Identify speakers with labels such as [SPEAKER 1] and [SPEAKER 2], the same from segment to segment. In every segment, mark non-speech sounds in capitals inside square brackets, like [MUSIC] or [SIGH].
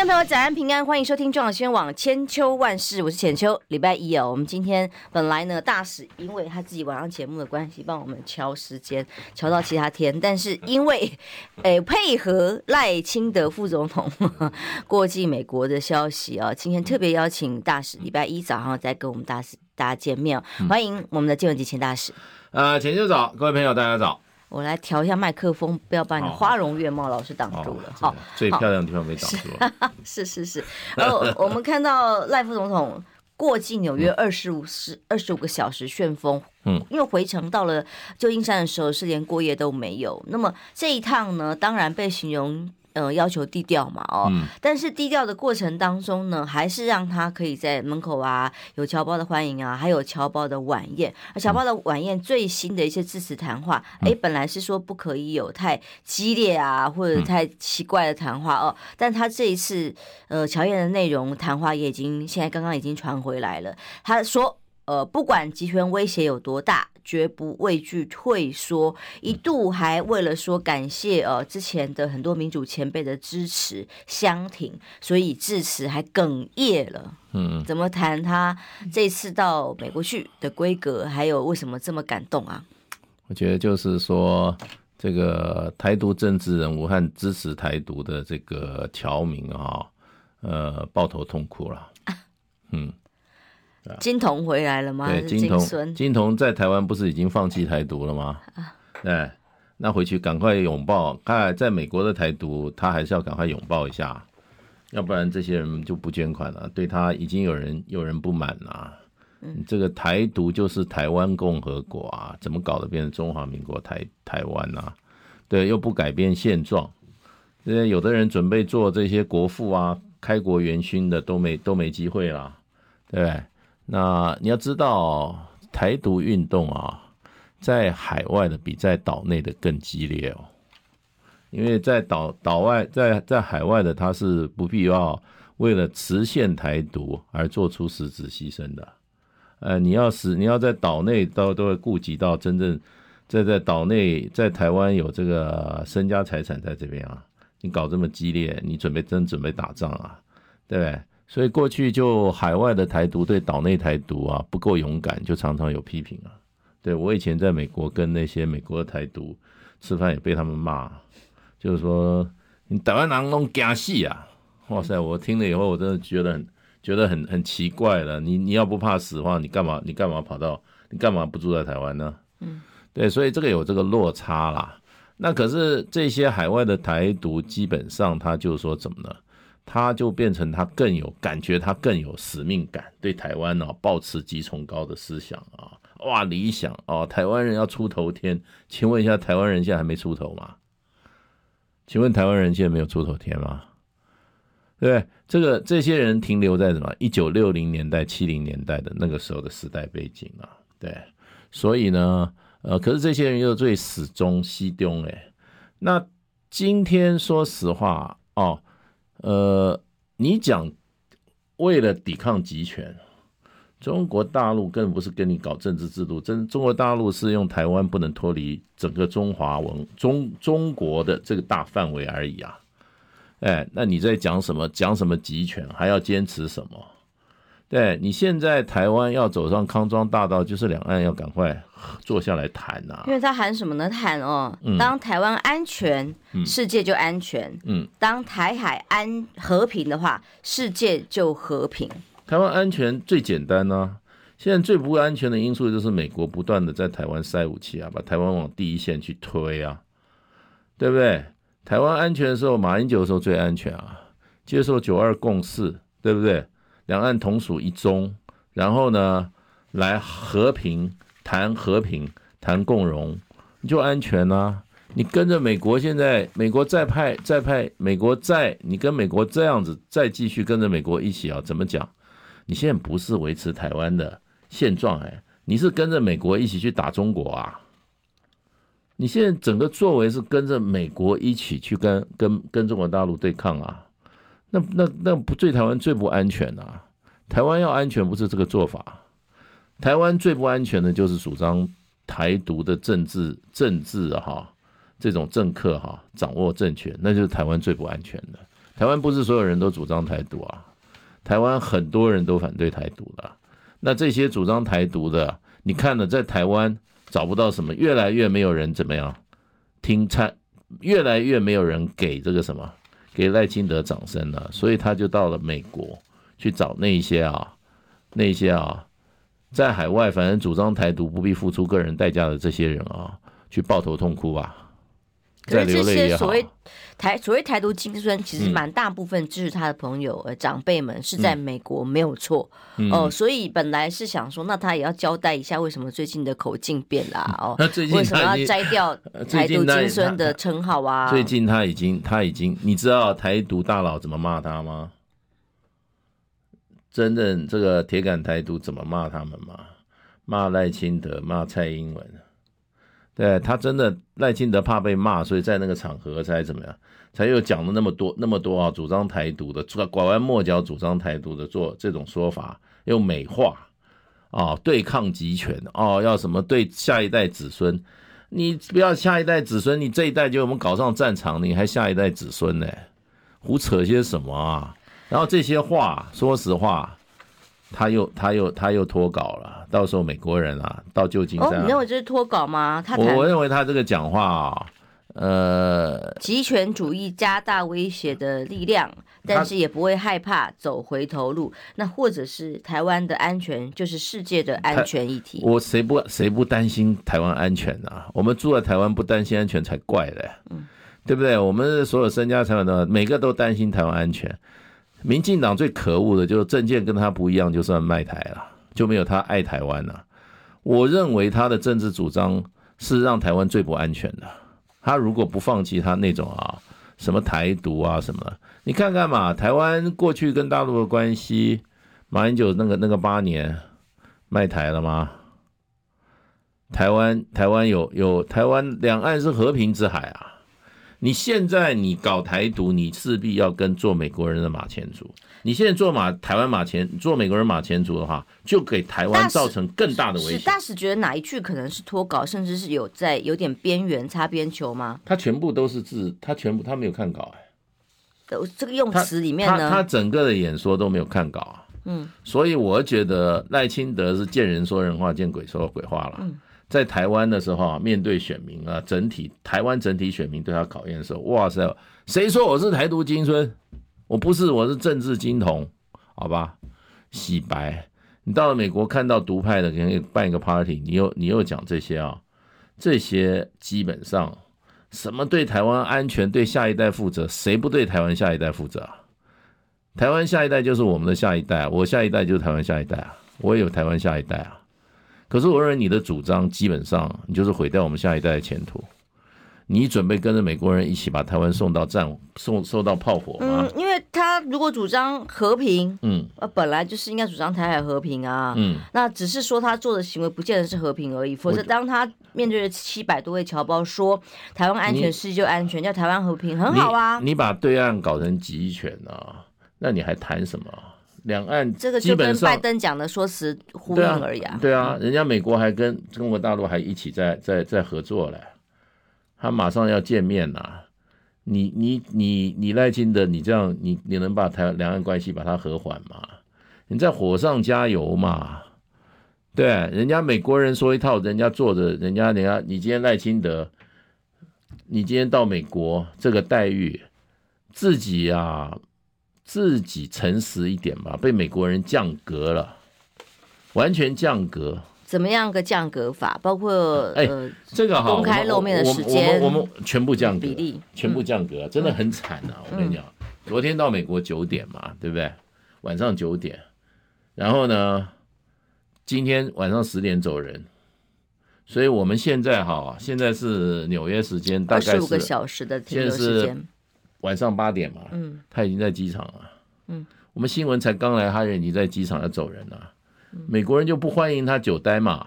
[SPEAKER 1] 各位朋友，早安平安，欢迎收听中广新闻网千秋万世，我是浅秋。礼拜一哦，我们今天本来呢，大使因为他自己晚上节目的关系，帮我们敲时间，敲到其他天。但是因为 [LAUGHS] 诶配合赖清德副总统 [LAUGHS] 过境美国的消息啊，今天特别邀请大使，礼拜一早上再跟我们大使大家见面。欢迎我们的建文吉前大使。
[SPEAKER 2] 呃，浅秋早，各位朋友大家早。
[SPEAKER 1] 我来调一下麦克风，不要把你花容月貌老师挡住了。好，
[SPEAKER 2] 最漂亮的地方被挡住了。
[SPEAKER 1] 是 [LAUGHS] 是是。然后 [LAUGHS] 我们看到赖副总统过境纽约二十五十二十五个小时旋风，嗯，因为回程到了旧金山的时候是连过夜都没有。那么这一趟呢，当然被形容。呃，要求低调嘛，哦，嗯、但是低调的过程当中呢，还是让他可以在门口啊，有侨胞的欢迎啊，还有侨胞的晚宴。而侨胞的晚宴最新的一些致辞谈话，哎、嗯，本来是说不可以有太激烈啊，或者太奇怪的谈话哦，但他这一次呃，乔宴的内容谈话也已经现在刚刚已经传回来了。他说，呃，不管集权威胁有多大。绝不畏惧退缩，一度还为了说感谢呃之前的很多民主前辈的支持相挺，所以致辞还哽咽了。嗯，怎么谈他这次到美国去的规格，还有为什么这么感动啊？
[SPEAKER 2] 我觉得就是说，这个台独政治人物和支持台独的这个侨民啊，呃，抱头痛哭了。[LAUGHS] 嗯。
[SPEAKER 1] 金童回来了吗？
[SPEAKER 2] 对，金童，金童在台湾不是已经放弃台独了吗？对，那回去赶快拥抱。看，在美国的台独，他还是要赶快拥抱一下，要不然这些人就不捐款了。对他已经有人有人不满了。嗯，这个台独就是台湾共和国啊，怎么搞得变成中华民国台台湾呢？啊？对，又不改变现状。这有的人准备做这些国父啊、开国元勋的，都没都没机会了，对不对？那你要知道，台独运动啊，在海外的比在岛内的更激烈哦，因为在岛岛外，在在海外的他是不必要为了实现台独而做出实质牺牲的，呃，你要是你要在岛内都都会顾及到真正在在岛内在台湾有这个身家财产在这边啊，你搞这么激烈，你准备真准备打仗啊，对不对？所以过去就海外的台独对岛内台独啊不够勇敢，就常常有批评啊。对，我以前在美国跟那些美国的台独吃饭，也被他们骂，就是说你台湾人弄假戏啊！哇塞，我听了以后我真的觉得很觉得很很奇怪了。你你要不怕死的话，你干嘛你干嘛跑到你干嘛不住在台湾呢？嗯，对，所以这个有这个落差啦。那可是这些海外的台独基本上他就说怎么呢？他就变成他更有感觉，他更有使命感，对台湾呢、啊、抱持极崇高的思想啊，哇，理想哦，台湾人要出头天。请问一下，台湾人现在还没出头吗？请问台湾人现在没有出头天吗？对不对？这个这些人停留在什么？一九六零年代、七零年代的那个时候的时代背景啊，对，所以呢，呃，可是这些人又最始终西东哎，那今天说实话哦。呃，你讲为了抵抗集权，中国大陆更不是跟你搞政治制度，真中国大陆是用台湾不能脱离整个中华文中中国的这个大范围而已啊！哎，那你在讲什么？讲什么集权？还要坚持什么？对，你现在台湾要走上康庄大道，就是两岸要赶快坐下来谈呐、啊。
[SPEAKER 1] 因为他喊什么呢？谈哦，当台湾安全，嗯、世界就安全。嗯，当台海安和平的话，世界就和平。
[SPEAKER 2] 台湾安全最简单呢、啊，现在最不安全的因素就是美国不断的在台湾塞武器啊，把台湾往第一线去推啊，对不对？台湾安全的时候，马英九的时候最安全啊，接受九二共识，对不对？两岸同属一中，然后呢，来和平谈和平谈共荣，你就安全啊。你跟着美国，现在美国再派再派美国再，你跟美国这样子再继续跟着美国一起啊？怎么讲？你现在不是维持台湾的现状哎，你是跟着美国一起去打中国啊？你现在整个作为是跟着美国一起去跟跟跟中国大陆对抗啊？那那那不对台湾最不安全啊，台湾要安全不是这个做法，台湾最不安全的就是主张台独的政治政治哈，这种政客哈掌握政权，那就是台湾最不安全的。台湾不是所有人都主张台独啊，台湾很多人都反对台独的。那这些主张台独的，你看了在台湾找不到什么，越来越没有人怎么样听参，越来越没有人给这个什么。给赖清德掌声了，所以他就到了美国去找那些啊，那些啊，在海外反正主张台独不必付出个人代价的这些人啊，去抱头痛哭吧。
[SPEAKER 1] 可是这些所谓台所谓台独精神，其实蛮大部分支持他的朋友呃长辈们是在美国没有错哦，所以本来是想说，那他也要交代一下为什么最近的口径变了哦，那最近为什么要摘掉 [LAUGHS] 台独精神的称号啊？
[SPEAKER 2] 最近他已经他已经，你知道台独大佬怎么骂他吗？真正这个铁杆台独怎么骂他们吗？骂赖清德，骂蔡英文。对，他真的赖清德怕被骂，所以在那个场合才怎么样，才又讲了那么多那么多啊，主张台独的，拐弯抹角主张台独的做这种说法，又美化啊，对抗极权哦，要什么对下一代子孙，你不要下一代子孙，你这一代就我们搞上战场，你还下一代子孙呢？胡扯些什么啊？然后这些话，说实话。他又他又他又脱稿了，到时候美国人啊到旧金山，啊，
[SPEAKER 1] 哦，你认为这是脱稿吗？他
[SPEAKER 2] 我我认为他这个讲话啊，呃，
[SPEAKER 1] 极权主义加大威胁的力量，但是也不会害怕走回头路。那或者是台湾的安全就是世界的安全议题。
[SPEAKER 2] 我谁不谁不担心台湾安全啊？我们住在台湾不担心安全才怪嘞，嗯，对不对？我们所有身家财产的每个都担心台湾安全。民进党最可恶的就是政见跟他不一样，就算卖台了，就没有他爱台湾了。我认为他的政治主张是让台湾最不安全的。他如果不放弃他那种啊什么台独啊什么的，你看看嘛，台湾过去跟大陆的关系，马英九那个那个八年卖台了吗？台湾台湾有有台湾两岸是和平之海啊。你现在你搞台独，你势必要跟做美国人的马前卒。你现在做马台湾马前做美国人马前卒的话，就给台湾造成更大的威胁。
[SPEAKER 1] 大使觉得哪一句可能是脱稿，甚至是有在有点边缘擦边球吗？
[SPEAKER 2] 他全部都是字，他全部他没有看稿哎。
[SPEAKER 1] 这个用词里面呢，
[SPEAKER 2] 他整个的演说都没有看稿啊。嗯，所以我觉得赖清德是见人说人话，见鬼说鬼话了。嗯。在台湾的时候啊，面对选民啊，整体台湾整体选民对他考验的时候，哇塞，谁说我是台独金孙？我不是，我是政治金童，好吧？洗白。你到了美国看到独派的，给你办一个 party，你又你又讲这些啊？这些基本上什么对台湾安全、对下一代负责？谁不对台湾下一代负责啊？台湾下一代就是我们的下一代，我下一代就是台湾下一代啊，我也有台湾下一代啊。可是我认为你的主张基本上你就是毁掉我们下一代的前途。你准备跟着美国人一起把台湾送到战送受到炮火吗？
[SPEAKER 1] 嗯，因为他如果主张和平，嗯，呃，本来就是应该主张台海和平啊，嗯，那只是说他做的行为不见得是和平而已。否则，当他面对着七百多位侨胞说台湾安全，世界就安全，叫台湾和平，很好啊。
[SPEAKER 2] 你，你把对岸搞成极权啊，那你还谈什么？两岸
[SPEAKER 1] 这个就跟拜登讲的说辞呼应而已啊。
[SPEAKER 2] 对啊，人家美国还跟中国大陆还一起在在在合作嘞，他马上要见面了。你你你你赖清德，你这样你你能把台两岸关系把它和缓吗？你在火上加油嘛？对，人家美国人说一套，人家做着，人家人家你今天赖清德，你今天到美国这个待遇，自己啊。自己诚实一点吧，被美国人降格了，完全降格。
[SPEAKER 1] 怎么样个降格法？包括哎，
[SPEAKER 2] 呃、这个哈，
[SPEAKER 1] 公开露面的时间，
[SPEAKER 2] 我们我们全部降格，
[SPEAKER 1] 比例
[SPEAKER 2] 全部降格，真的很惨啊！我跟你讲，昨天到美国九点嘛，对不对？晚上九点，然后呢，今天晚上十点走人，所以我们现在哈，现在是纽约时间，大概
[SPEAKER 1] 十五个小时的停留时间。
[SPEAKER 2] 晚上八点嘛，嗯，他已经在机场了，嗯，我们新闻才刚来，他人已经在机场要走人了，嗯，美国人就不欢迎他久待嘛，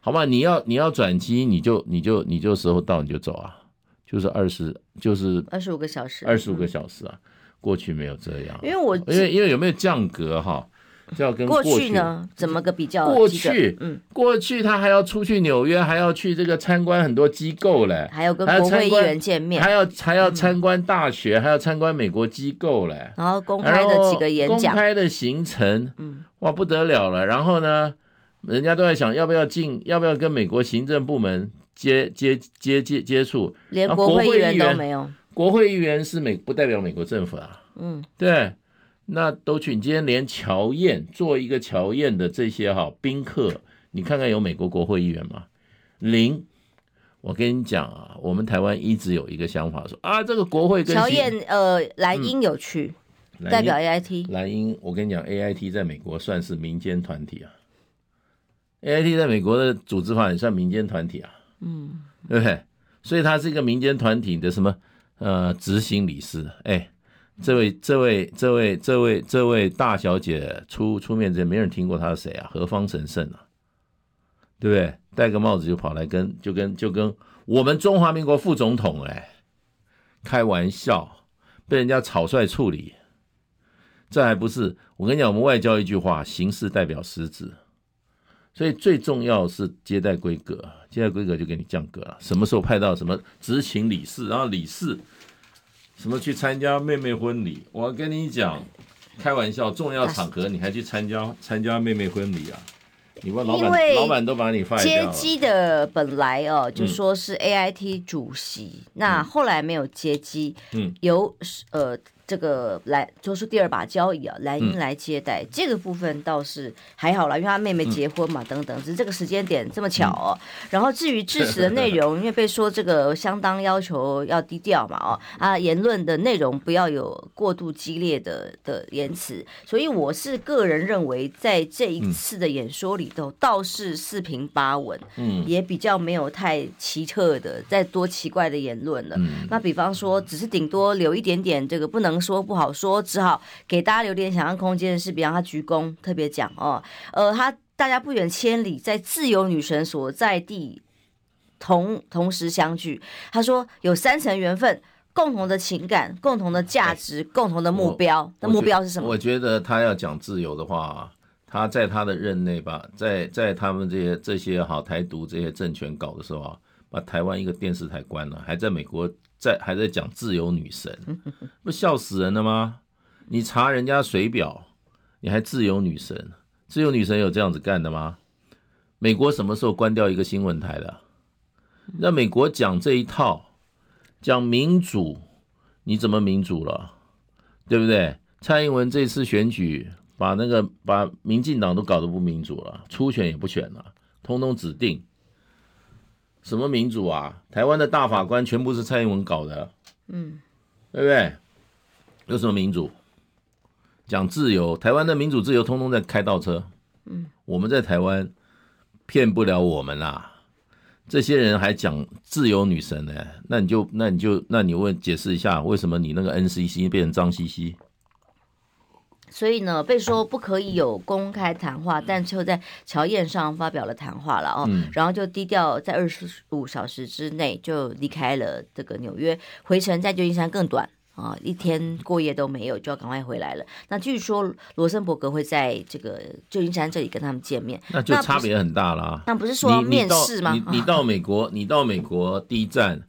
[SPEAKER 2] 好吧，你要你要转机，你就你就你就时候到你就走啊，就是二十就是
[SPEAKER 1] 二十五个小时，
[SPEAKER 2] 二十五个小时啊，过去没有这样，
[SPEAKER 1] 因为我
[SPEAKER 2] 因为因为有没有降格哈，就要跟过去，
[SPEAKER 1] 呢？怎么个比较？
[SPEAKER 2] 过去，嗯，过去他还要出去纽约，还要去这个参观很多机构嘞，
[SPEAKER 1] 还要跟国会议员见面，
[SPEAKER 2] 还要还要参观大学，嗯、还要参观美国机构嘞，
[SPEAKER 1] 然后公开的几个演讲，
[SPEAKER 2] 公开的行程，嗯，哇，不得了了。然后呢，人家都在想要不要进，要不要跟美国行政部门接接接接接触，
[SPEAKER 1] 连国会议员都没有。
[SPEAKER 2] 国会议员是美不代表美国政府啊，嗯，对。那都去，你今天连乔宴做一个乔宴的这些哈宾客，你看看有美国国会议员吗？零。我跟你讲啊，我们台湾一直有一个想法说啊，这个国会跟
[SPEAKER 1] 乔宴，呃，蓝英有去，嗯、代表 AIT。
[SPEAKER 2] 蓝英，我跟你讲，AIT 在美国算是民间团体啊，AIT 在美国的组织法也算民间团体啊，嗯，对不对？所以他是一个民间团体的什么呃执行理事，哎。这位、这位、这位、这位、这位大小姐出出面，之前没人听过她是谁啊？何方神圣啊？对不对？戴个帽子就跑来跟就跟就跟我们中华民国副总统哎，开玩笑，被人家草率处理，这还不是？我跟你讲，我们外交一句话，形式代表实质，所以最重要是接待规格，接待规格就给你降格了。什么时候派到什么执行理事，然后理事。什么去参加妹妹婚礼？我跟你讲，开玩笑，重要场合你还去参加参加妹妹婚礼啊？你问老板，老板都把你发掉了。
[SPEAKER 1] 接机的本来哦，就说是 AIT 主席，嗯、那后来没有接机，嗯，由呃。这个来就是第二把交椅啊，蓝英来接待，嗯、这个部分倒是还好了，因为他妹妹结婚嘛，嗯、等等，只是这个时间点这么巧哦。嗯、然后至于致辞的内容，因为被说这个相当要求要低调嘛，哦啊，言论的内容不要有过度激烈的的言辞，所以我是个人认为，在这一次的演说里头，嗯、倒是四平八稳，嗯，也比较没有太奇特的再多奇怪的言论了。嗯、那比方说，只是顶多留一点点这个不能。说不好说，只好给大家留点想象空间。是，比方他鞠躬特别讲哦，呃，他大家不远千里，在自由女神所在地同同时相聚。他说有三层缘分，共同的情感，共同的价值，共同的目标。那目标是什么？
[SPEAKER 2] 我觉得他要讲自由的话，他在他的任内吧，在在他们这些这些好台独这些政权搞的时候啊，把台湾一个电视台关了，还在美国。在还在讲自由女神，[LAUGHS] 不笑死人了吗？你查人家水表，你还自由女神？自由女神有这样子干的吗？美国什么时候关掉一个新闻台的？那美国讲这一套，讲民主，你怎么民主了？对不对？蔡英文这次选举，把那个把民进党都搞得不民主了，初选也不选了，通通指定。什么民主啊？台湾的大法官全部是蔡英文搞的，嗯，对不对？有什么民主？讲自由，台湾的民主自由通通在开倒车，嗯，我们在台湾骗不了我们啦。这些人还讲自由女神呢，那你就那你就那你问解释一下，为什么你那个 NCC 变成张西西？
[SPEAKER 1] 所以呢，被说不可以有公开谈话，但就在乔宴上发表了谈话了哦，嗯、然后就低调在二十五小时之内就离开了这个纽约，回程在旧金山更短啊，一天过夜都没有，就要赶快回来了。那据说罗森伯格会在这个旧金山这里跟他们见面，
[SPEAKER 2] 那就差别很大啦。
[SPEAKER 1] 那不是说面试吗？
[SPEAKER 2] 你你，你到美国，你到美国第一站，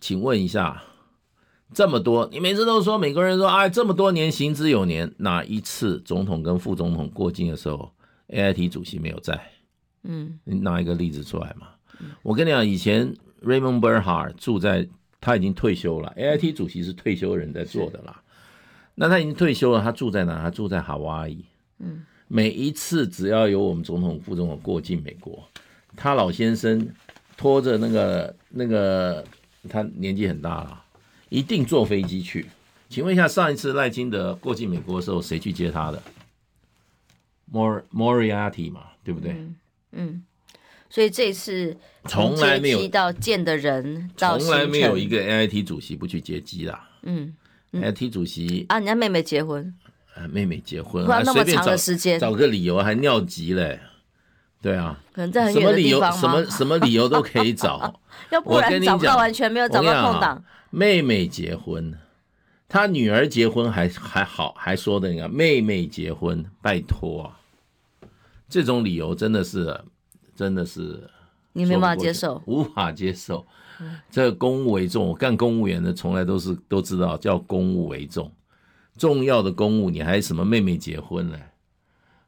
[SPEAKER 2] 请问一下。这么多，你每次都说美国人说啊，这么多年行之有年，哪一次总统跟副总统过境的时候，AIT 主席没有在？嗯，你拿一个例子出来嘛？嗯、我跟你讲，以前 Raymond Burkhart 住在，他已经退休了，AIT 主席是退休人在做的啦。那他已经退休了，他住在哪？他住在夏威夷。嗯，每一次只要有我们总统、副总统过境美国，他老先生拖着那个那个，他年纪很大了。一定坐飞机去，请问一下，上一次赖清德过境美国的时候，谁去接他的？Mor Moriarty 嘛，对不对？嗯，嗯，所以这次从来没有到见的人，从来没有一个 AIT 主席不去接机啦。嗯，嗯，AIT 主席啊，人家妹妹结婚，啊、妹妹结婚，不然那么长的时间，找个理由还尿急嘞。对啊，可能在很远的地方，什么理由，什么什么理由都可以找，[LAUGHS] 要不然找不到完全没有找到空档。妹妹结婚，他女儿结婚还还好，还说的那个妹妹结婚，拜托啊，这种理由真的是，真的是
[SPEAKER 1] 你没办法接受，
[SPEAKER 2] 无法接受。这个公务为重，我干公务员的从来都是都知道叫公务为重，重要的公务你还什么妹妹结婚呢？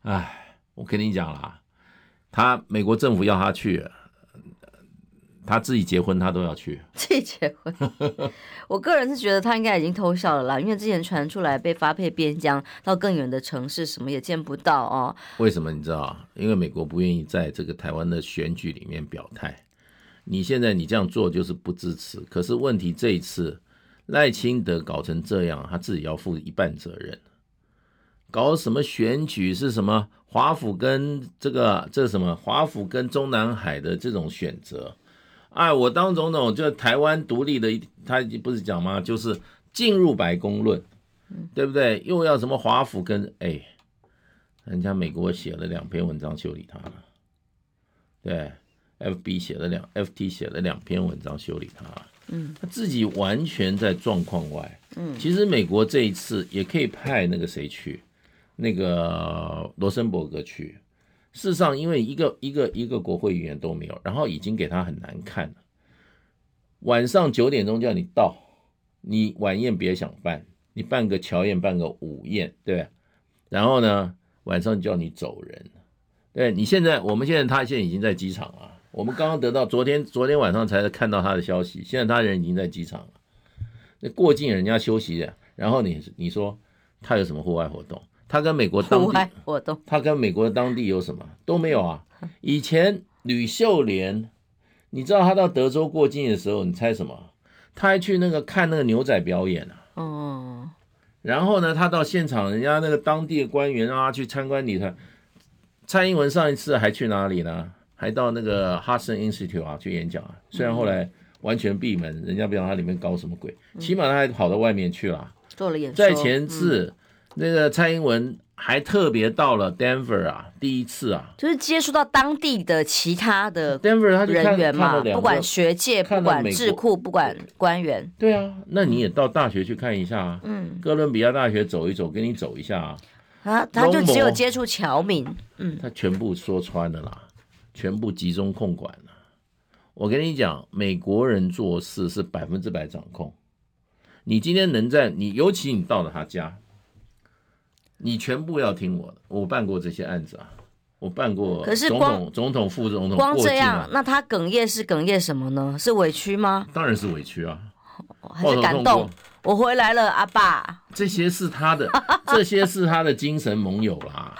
[SPEAKER 2] 哎，我跟你讲啦，他美国政府要他去。他自己结婚，他都要去。
[SPEAKER 1] 自己结婚，[LAUGHS] 我个人是觉得他应该已经偷笑了啦，因为之前传出来被发配边疆到更远的城市，什么也见不到哦。
[SPEAKER 2] 为什么你知道？因为美国不愿意在这个台湾的选举里面表态。你现在你这样做就是不支持。可是问题这一次赖清德搞成这样，他自己要负一半责任。搞什么选举是什么华府跟这个这什么华府跟中南海的这种选择？哎，我当总统就台湾独立的，他不是讲吗？就是进入白宫论，对不对？又要什么华府跟哎，人家美国写了两篇文章修理他了，对，FB 写了两，FT 写了两篇文章修理他，嗯，他自己完全在状况外，嗯，其实美国这一次也可以派那个谁去，那个罗森伯格去。事实上，因为一个一个一个国会议员都没有，然后已经给他很难看了。晚上九点钟叫你到，你晚宴别想办，你办个乔宴，办个午宴，对。然后呢，晚上叫你走人，对。你现在，我们现在他现在已经在机场了。我们刚刚得到昨天昨天晚上才看到他的消息，现在他人已经在机场了。那过境人家休息的，然后你你说他有什么户外活动？他跟美国当地活动，他跟美国的当地有什么都没有啊。以前吕秀莲，你知道他到德州过境的时候，你猜什么？他还去那个看那个牛仔表演啊。哦。然后呢，他到现场，人家那个当地的官员让他去参观礼堂。蔡英文上一次还去哪里呢？还到那个 Hudson Institute 啊去演讲啊。虽然后来完全闭门，人家不知道他里面搞什么鬼，起码他还跑到外面去了，
[SPEAKER 1] 做了演说。
[SPEAKER 2] 在前次。那个蔡英文还特别到了 Denver 啊，第一次啊，
[SPEAKER 1] 就是接触到当地的其他的 Denver 他人员嘛，不管学界，不管智库，不管官员。
[SPEAKER 2] 对啊，那你也到大学去看一下啊，嗯，哥伦比亚大学走一走，跟你走一下啊。
[SPEAKER 1] 啊，他就只有接触侨民，嗯，
[SPEAKER 2] 他全部说穿了啦，全部集中控管了。我跟你讲，美国人做事是百分之百掌控。你今天能在你，尤其你到了他家。你全部要听我的，我办过这些案子啊，我办过。可是总统、总统、副总统
[SPEAKER 1] 光这样，那他哽咽是哽咽什么呢？是委屈吗？
[SPEAKER 2] 当然是委屈啊，
[SPEAKER 1] 还是感动？我回来了，阿爸。
[SPEAKER 2] 这些是他的，[LAUGHS] 这些是他的精神盟友啦。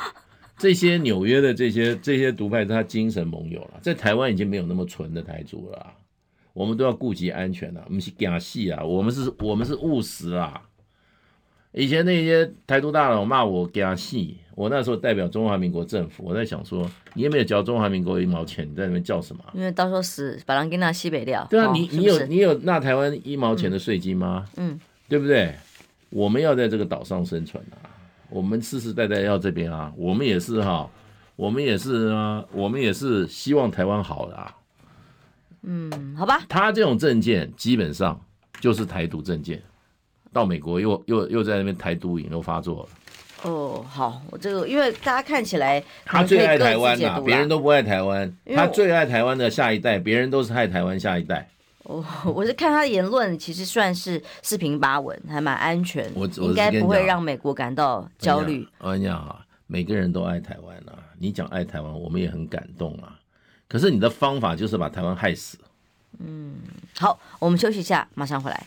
[SPEAKER 2] 这些纽约的这些这些独派，是他精神盟友了。在台湾已经没有那么纯的台独了，我们都要顾及安全了。我们是讲戏啊，我们是，我们是务实啊。以前那些台独大佬骂我给他戏，我那时候代表中华民国政府，我在想说，你也没有交中华民国一毛钱，你在那边叫什么？
[SPEAKER 1] 因为到时候死把人给那西北料。
[SPEAKER 2] 对啊，你你有你有纳台湾一毛钱的税金吗？嗯，对不对？我们要在这个岛上生存啊，我们世世代代要这边啊，我们也是哈，我们也是啊，我们也是希望台湾好的啊。
[SPEAKER 1] 嗯，好吧。
[SPEAKER 2] 他这种证件基本上就是台独政见。到美国又又又在那边台独瘾又发作了。
[SPEAKER 1] 哦，好，我这个因为大家看起来
[SPEAKER 2] 他最爱台湾呐，别人都不爱台湾，他最爱台湾的下一代，别人都是害台湾下一代。
[SPEAKER 1] 哦，[LAUGHS] 我是看他的言论，其实算是四平八稳，还蛮安全，我应该不会让美国感到焦虑。
[SPEAKER 2] 我跟你讲啊，每个人都爱台湾啊，你讲爱台湾，我们也很感动啊。可是你的方法就是把台湾害死。
[SPEAKER 1] 嗯，好，我们休息一下，马上回来。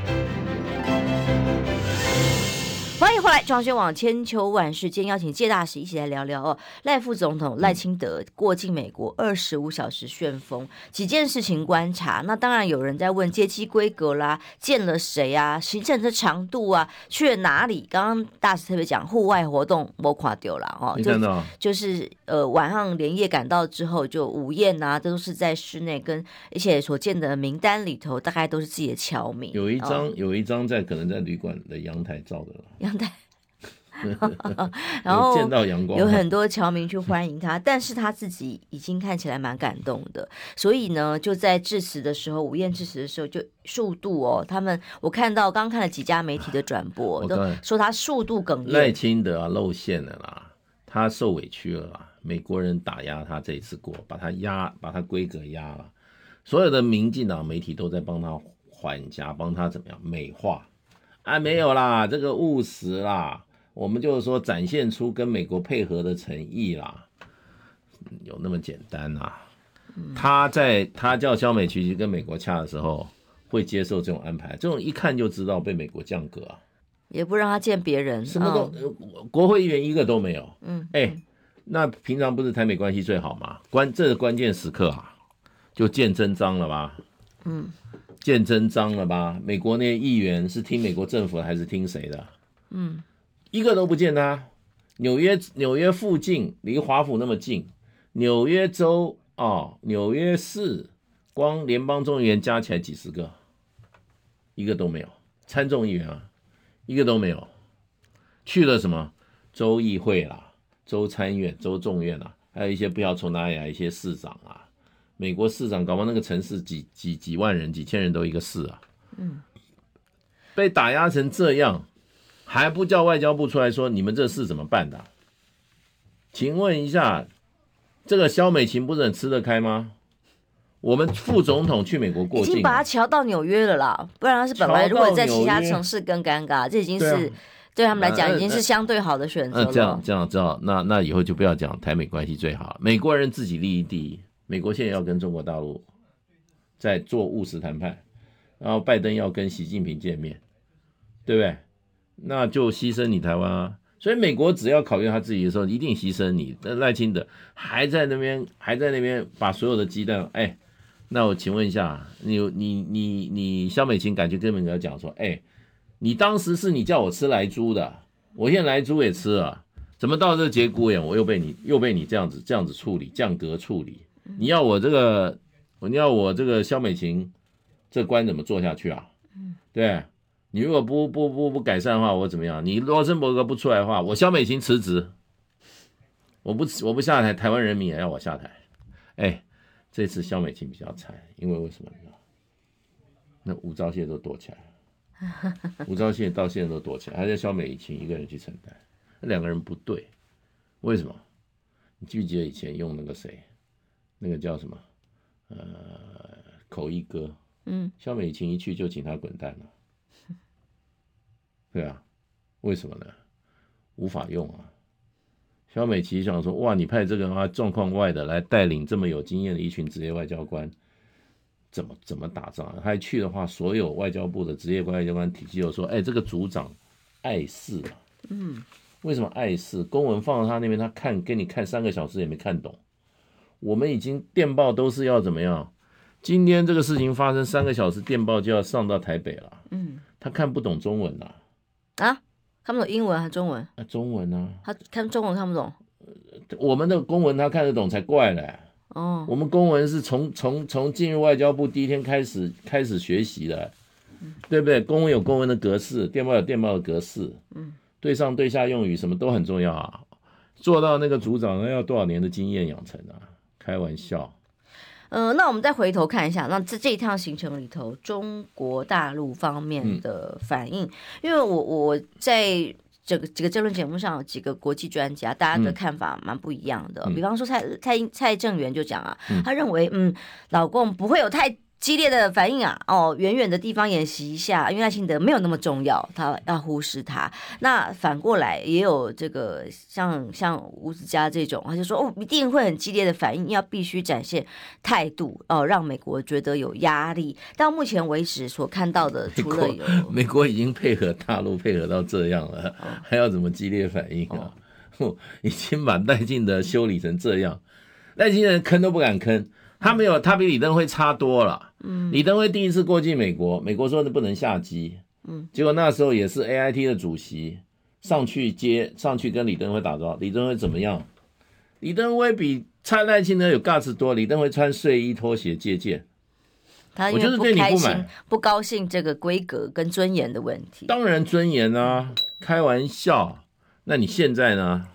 [SPEAKER 1] 欢迎回来，中央网千秋万世，今天邀请谢大使一起来聊聊哦。赖副总统赖清德过境美国二十五小时旋风，几件事情观察。那当然有人在问接机规格啦，见了谁啊？行程的长度啊？去了哪里？刚刚大使特别讲户外活动没垮掉了哦，就就是呃晚上连夜赶到之后就午宴啊，这都是在室内，跟而且所见的名单里头大概都是自己的侨民。
[SPEAKER 2] 有一张、哦、有一张在可能在旅馆的阳台照的了。[LAUGHS]
[SPEAKER 1] 然后 [LAUGHS] 见到阳光，有很多侨民去欢迎他，但是他自己已经看起来蛮感动的，所以呢，就在致辞的时候，午宴致辞的时候，就速度哦，他们我看到刚看了几家媒体的转播，都说他速度哽咽。
[SPEAKER 2] 赖清德啊，露馅了啦，他受委屈了啦，美国人打压他这一次过，把他压，把他规格压了，所有的民进党媒体都在帮他缓颊，帮他怎么样美化。啊，没有啦，这个务实啦，我们就是说展现出跟美国配合的诚意啦，有那么简单啊？他在他叫萧美琪去跟美国洽的时候，会接受这种安排？这种一看就知道被美国降格啊，
[SPEAKER 1] 也不让他见别人，
[SPEAKER 2] 什么都、哦、国会议员一个都没有。嗯，哎，那平常不是台美关系最好吗？关这个关键时刻啊，就见真章了吧？嗯。见真章了吧？美国那些议员是听美国政府还是听谁的？嗯，一个都不见他。纽约纽约附近离华府那么近，纽约州啊、哦，纽约市光联邦众议员加起来几十个，一个都没有。参众议员啊，一个都没有。去了什么州议会啦、州参院、州众院啦，还有一些不知道从哪里来一些市长啊。美国市长搞不好那个城市几几几万人、几千人都一个市啊，嗯，被打压成这样，还不叫外交部出来说你们这事怎么办的？请问一下，这个萧美琴不是很吃得开吗？我们副总统去美国过境，已经
[SPEAKER 1] 把他调到纽约了啦，不然他是本来如果在其他城市更尴尬，这已经是对他们来讲已经是相对好的选择了。
[SPEAKER 2] 这样这样知道，那那以后就不要讲台美关系最好，美国人自己利益第一。美国现在要跟中国大陆在做务实谈判，然后拜登要跟习近平见面，对不对？那就牺牲你台湾啊！所以美国只要考虑他自己的时候，一定牺牲你。那赖清德还在那边，还在那边把所有的鸡蛋，哎，那我请问一下，你你你你肖美琴敢去跟美国讲说，哎，你当时是你叫我吃莱猪的，我现在莱猪也吃了，怎么到这节骨眼我又被你又被你这样子这样子处理降格处理？你要我这个，你要我这个肖美琴，这官怎么做下去啊？对，你如果不不不不改善的话，我怎么样？你罗森伯格不出来的话，我肖美琴辞职，我不我不下台，台湾人民也要我下台。哎，这次肖美琴比较惨，因为为什么？那吴钊燮都躲起来了，吴钊燮到现在都躲起来，还在肖美琴一个人去承担，那两个人不对，为什么？你记不记得以前用那个谁？那个叫什么？呃，口译哥，嗯，肖美琴一去就请他滚蛋了，对啊，为什么呢？无法用啊。肖美琪想说，哇，你派这个啊状况外的来带领这么有经验的一群职业外交官，怎么怎么打仗？他一去的话，所有外交部的职业外交官体系就说，哎，这个组长碍事啊，嗯，为什么碍事？公文放到他那边，他看给你看三个小时也没看懂。我们已经电报都是要怎么样？今天这个事情发生三个小时，电报就要上到台北了。嗯，他看不懂中文呐。
[SPEAKER 1] 啊？看不懂英文还是中文？
[SPEAKER 2] 啊，中文啊。
[SPEAKER 1] 他看中文看不懂。
[SPEAKER 2] 我们的公文他看得懂才怪嘞。哦。我们公文是从从从进入外交部第一天开始开始学习的，对不对？公文有公文的格式，电报有电报的格式。嗯。对上对下用语什么都很重要啊。做到那个组长，那要多少年的经验养成啊？开玩笑，
[SPEAKER 1] 呃，那我们再回头看一下，那这这一趟行程里头，中国大陆方面的反应，嗯、因为我我在这个这个这轮节目上有几个国际专家，大家的看法蛮不一样的。嗯、比方说蔡蔡蔡正元就讲啊，嗯、他认为嗯，老共不会有太激烈的反应啊，哦，远远的地方演习一下，因为赖清德没有那么重要，他要忽视他。那反过来也有这个像像吴子嘉这种，他就说哦，一定会很激烈的反应，要必须展现态度哦，让美国觉得有压力。到目前为止所看到的，除了有
[SPEAKER 2] 美国，[LAUGHS] 已经配合大陆配合到这样了，还要怎么激烈反应啊？哦、[LAUGHS] 已经把赖清德修理成这样，赖清德坑都不敢吭。他没有，他比李登辉差多了。嗯，李登辉第一次过境美国，美国说的不能下机。嗯，结果那时候也是 A I T 的主席上去接，上去跟李登辉打招呼。李登辉怎么样？李登辉比蔡赖清德有 guts 多。李登辉穿睡衣拖鞋接见，
[SPEAKER 1] 他因为不开心，不高兴这个规格跟尊严的问题。
[SPEAKER 2] 当然尊严啊，开玩笑。那你现在呢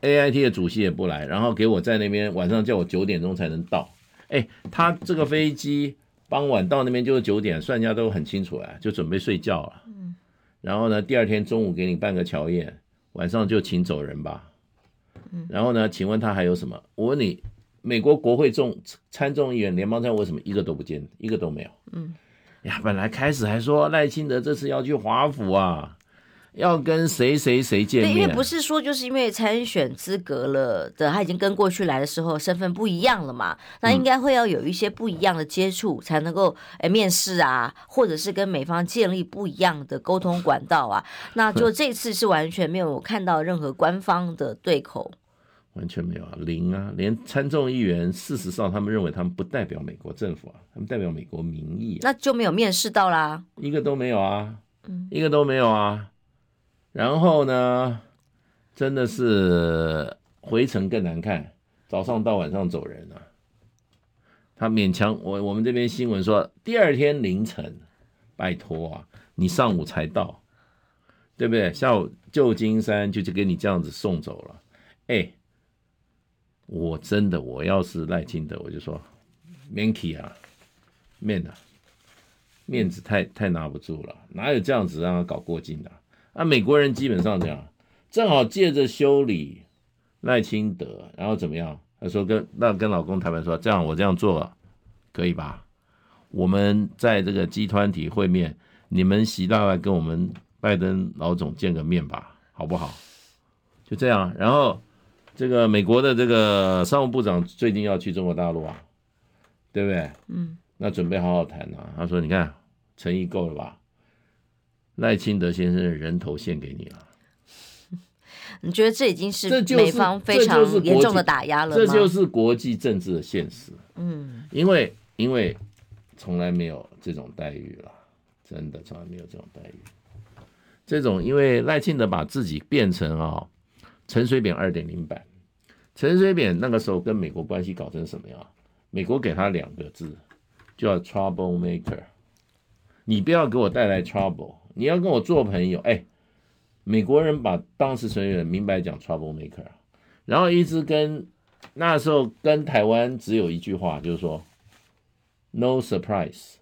[SPEAKER 2] ？A I T 的主席也不来，然后给我在那边晚上叫我九点钟才能到。哎，他这个飞机傍晚到那边就是九点，算家都很清楚啊，就准备睡觉了。嗯。然后呢，第二天中午给你办个乔宴，晚上就请走人吧。嗯。然后呢，请问他还有什么？我问你，美国国会众参众议员、联邦参为什么一个都不见，一个都没有？嗯。呀，本来开始还说赖清德这次要去华府啊。要跟谁谁谁见面？
[SPEAKER 1] 对，因为不是说就是因为参选资格了的，他已经跟过去来的时候身份不一样了嘛，那应该会要有一些不一样的接触，才能够哎面试啊，或者是跟美方建立不一样的沟通管道啊。那就这次是完全没有看到任何官方的对口，
[SPEAKER 2] 完全没有啊，零啊，连参众议员，事实上他们认为他们不代表美国政府啊，他们代表美国民意啊，
[SPEAKER 1] 那就没有面试到啦，
[SPEAKER 2] 一个都没有啊，嗯，一个都没有啊。然后呢，真的是回程更难看，早上到晚上走人啊。他勉强我，我们这边新闻说第二天凌晨，拜托啊，你上午才到，对不对？下午旧金山就就给你这样子送走了。哎，我真的，我要是赖清德，我就说，免去啊，面啊，面子太太拿不住了，哪有这样子让他搞过境的？那、啊、美国人基本上这样，正好借着修理赖清德，然后怎么样？他说跟那跟老公谈判说，这样我这样做可以吧？我们在这个集团体会面，你们习大大跟我们拜登老总见个面吧，好不好？就这样。然后这个美国的这个商务部长最近要去中国大陆啊，对不对？嗯。那准备好好谈啊。他说：“你看诚意够了吧？”赖清德先生的人头献给你了，[LAUGHS]
[SPEAKER 1] 你觉得这已经是美方非常严重的打压了吗？
[SPEAKER 2] 这就是国际政治的现实。嗯，因为因为从来没有这种待遇了，真的从来没有这种待遇。这种因为赖清德把自己变成啊陈水扁二点零版，陈水扁那个时候跟美国关系搞成什么样？美国给他两个字，叫 trouble maker，你不要给我带来 trouble。你要跟我做朋友，哎，美国人把当时陈水扁明白讲 trouble maker，然后一直跟那时候跟台湾只有一句话，就是说 no surprise，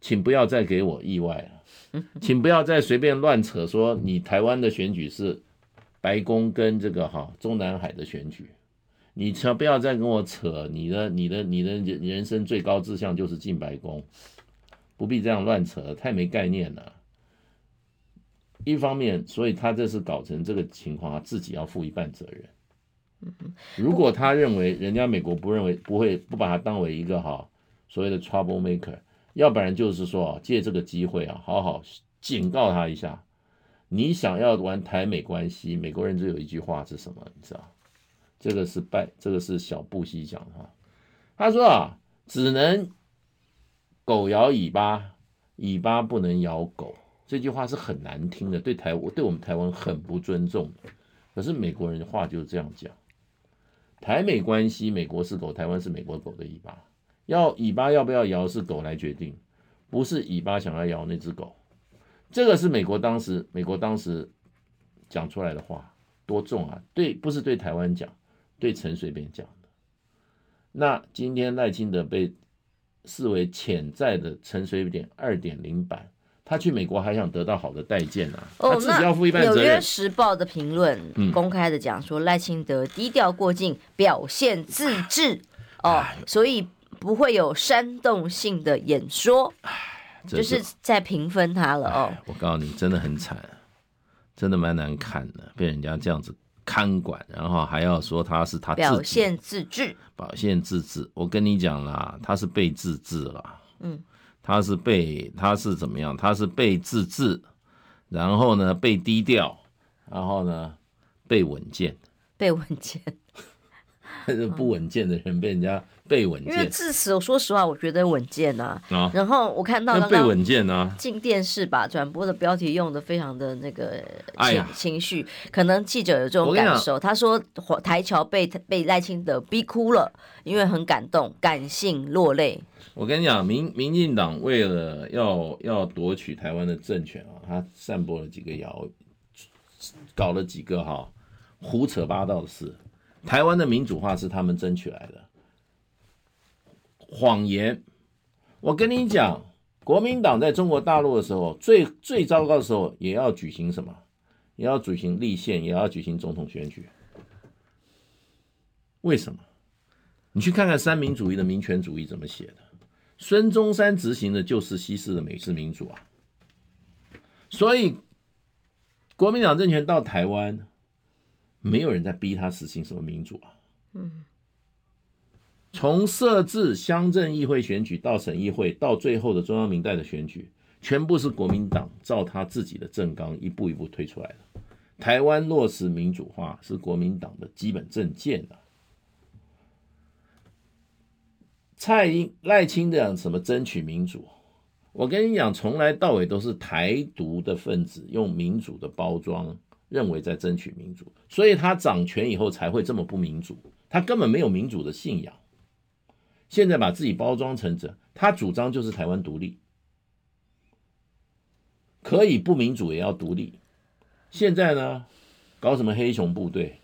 [SPEAKER 2] 请不要再给我意外了，[LAUGHS] 请不要再随便乱扯说你台湾的选举是白宫跟这个哈中南海的选举，你可不要再跟我扯你的你的你的人生最高志向就是进白宫，不必这样乱扯，太没概念了。一方面，所以他这次搞成这个情况，他自己要负一半责任。如果他认为人家美国不认为不会不把他当为一个哈所谓的 trouble maker，要不然就是说啊，借这个机会啊，好好警告他一下。你想要玩台美关系，美国人只有一句话是什么？你知道？这个是拜，这个是小布希讲的话。他说啊，只能狗咬尾巴，尾巴不能咬狗。这句话是很难听的，对台湾对我们台湾很不尊重。可是美国人的话就是这样讲，台美关系，美国是狗，台湾是美国狗的尾巴，要尾巴要不要摇是狗来决定，不是尾巴想要摇那只狗。这个是美国当时美国当时讲出来的话，多重啊？对，不是对台湾讲，对陈水扁讲的。那今天赖清德被视为潜在的陈水扁二点零版。他去美国还想得到好的待见啊！哦，他自己要负一半责任。纽
[SPEAKER 1] 约时报的评论公开的讲说，赖清德低调过境，表现自治。哦，所以不会有煽动性的演说，
[SPEAKER 2] 就，
[SPEAKER 1] 就是在评分他了哦。
[SPEAKER 2] 我告诉你，真的很惨，真的蛮难看的，被人家这样子看管，然后还要说他是他
[SPEAKER 1] 表现自治，
[SPEAKER 2] 表现自治。我跟你讲啦，他是被自治了，嗯，他是被他是怎么样？他是被自治，然后呢被低调，然后呢被稳健，
[SPEAKER 1] 被稳健。
[SPEAKER 2] 不稳健的人被人家被稳健，
[SPEAKER 1] 因为至此，我说实话，我觉得稳健呐。啊，然后我看到
[SPEAKER 2] 被稳健呢，
[SPEAKER 1] 进电视把转播的标题用的非常的那个情、情绪，可能记者有这种感受。他说台桥被被赖清德逼哭了，因为很感动，感性落泪。
[SPEAKER 2] 我跟你讲，民民进党为了要要夺取台湾的政权啊，他散播了几个谣，搞了几个哈胡扯八道的事。台湾的民主化是他们争取来的谎言。我跟你讲，国民党在中国大陆的时候，最最糟糕的时候，也要举行什么？也要举行立宪，也要举行总统选举。为什么？你去看看三民主义的民权主义怎么写的。孙中山执行的就是西式的美式民主啊。所以，国民党政权到台湾。没有人在逼他实行什么民主啊。嗯，从设置乡镇议会选举到省议会，到最后的中央民代的选举，全部是国民党照他自己的政纲一步一步推出来的。台湾落实民主化是国民党的基本政见啊。蔡英赖清这样什么争取民主？我跟你讲，从来到尾都是台独的分子用民主的包装。认为在争取民主，所以他掌权以后才会这么不民主。他根本没有民主的信仰，现在把自己包装成这，他主张就是台湾独立，可以不民主也要独立。现在呢，搞什么黑熊部队？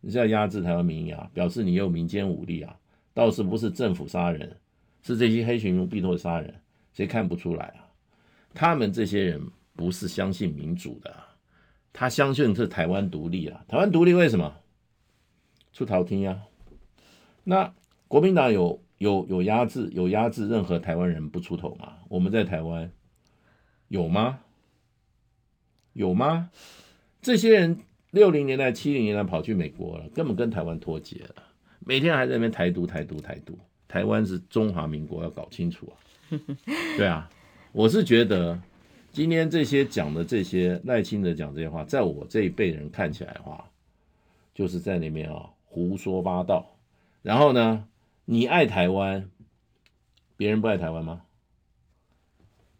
[SPEAKER 2] 你是要压制台湾民意啊？表示你有民间武力啊？倒是不是政府杀人，是这些黑熊用逼迫杀人，谁看不出来啊？他们这些人不是相信民主的。他相信是台湾独立啊，台湾独立为什么？出头天呀？那国民党有有有压制有压制任何台湾人不出头吗？我们在台湾有吗？有吗？这些人六零年代七零年代跑去美国了，根本跟台湾脱节了，每天还在那边台独台独台独，台湾是中华民国，要搞清楚啊！对啊，我是觉得。今天这些讲的这些赖清德讲这些话，在我这一辈人看起来的话，就是在那边啊胡说八道。然后呢，你爱台湾，别人不爱台湾吗？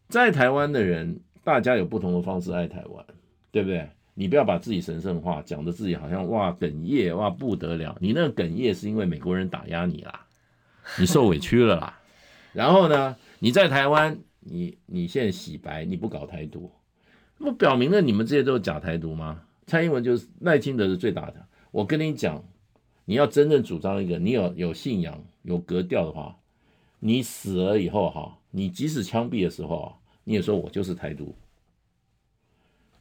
[SPEAKER 2] 在台湾的人，大家有不同的方式爱台湾，对不对？你不要把自己神圣化，讲的自己好像哇哽咽哇不得了。你那个哽咽是因为美国人打压你啦，你受委屈了啦。然后呢，你在台湾。你你现在洗白，你不搞台独，不表明了你们这些都是假台独吗？蔡英文就是赖清德是最大的。我跟你讲，你要真正主张一个，你有有信仰、有格调的话，你死了以后哈，你即使枪毙的时候，你也说我就是台独。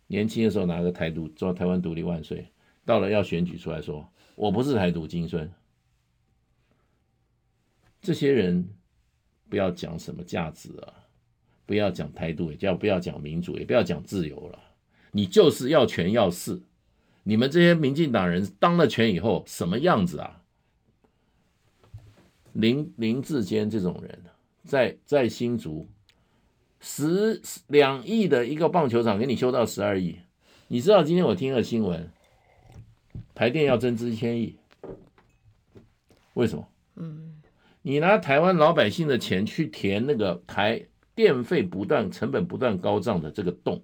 [SPEAKER 2] 年轻的时候拿个台独，说台湾独立万岁，到了要选举出来说，我不是台独金孙。这些人不要讲什么价值啊。不要讲台独，也叫不要讲民主，也不要讲自由了。你就是要权要势。你们这些民进党人当了权以后什么样子啊？林林志坚这种人，在在新竹十两亿的一个棒球场给你修到十二亿，你知道今天我听了新闻，台电要增资一千亿，为什么？嗯，你拿台湾老百姓的钱去填那个台。电费不断，成本不断高涨的这个洞，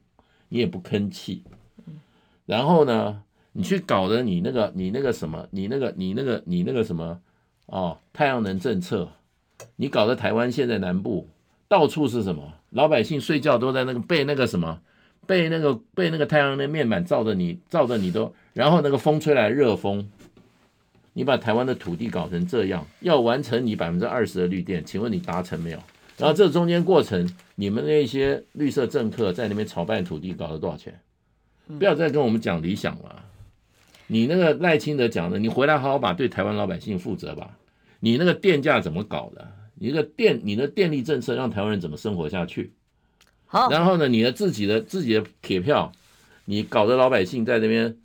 [SPEAKER 2] 你也不吭气。然后呢，你去搞的你那个，你那个什么，你那个，你那个，你那个什么，哦，太阳能政策，你搞得台湾现在南部到处是什么？老百姓睡觉都在那个被那个什么，被那个被那个太阳能面板照着你，照着你都，然后那个风吹来热风，你把台湾的土地搞成这样，要完成你百分之二十的绿电，请问你达成没有？然后这中间过程，你们那些绿色政客在那边炒卖土地，搞了多少钱？不要再跟我们讲理想了。你那个赖清德讲的，你回来好好把对台湾老百姓负责吧。你那个电价怎么搞的？你那个电，你的电力政策让台湾人怎么生活下去？
[SPEAKER 1] 好，
[SPEAKER 2] 然后呢，你的自己的自己的铁票，你搞得老百姓在那边。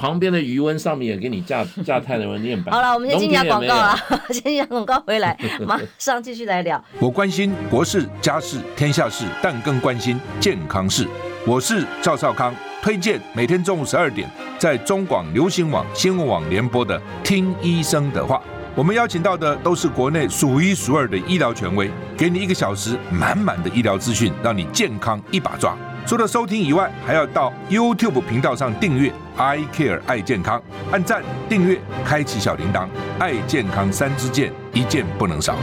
[SPEAKER 2] 旁边的余温上面也给你架 [LAUGHS] 架太阳能面板。
[SPEAKER 1] 好了，我们先进下广告了，[LAUGHS] 先进广告回来，[LAUGHS] 马上继续来聊。
[SPEAKER 3] 我关心国事、家事、天下事，但更关心健康事。我是赵少康，推荐每天中午十二点在中广流行网新闻网联播的《听医生的话》。我们邀请到的都是国内数一数二的医疗权威，给你一个小时满满的医疗资讯，让你健康一把抓。除了收听以外，还要到 YouTube 频道上订阅 I Care 爱健康，按赞、订阅、开启小铃铛，爱健康三支箭，一件不能少。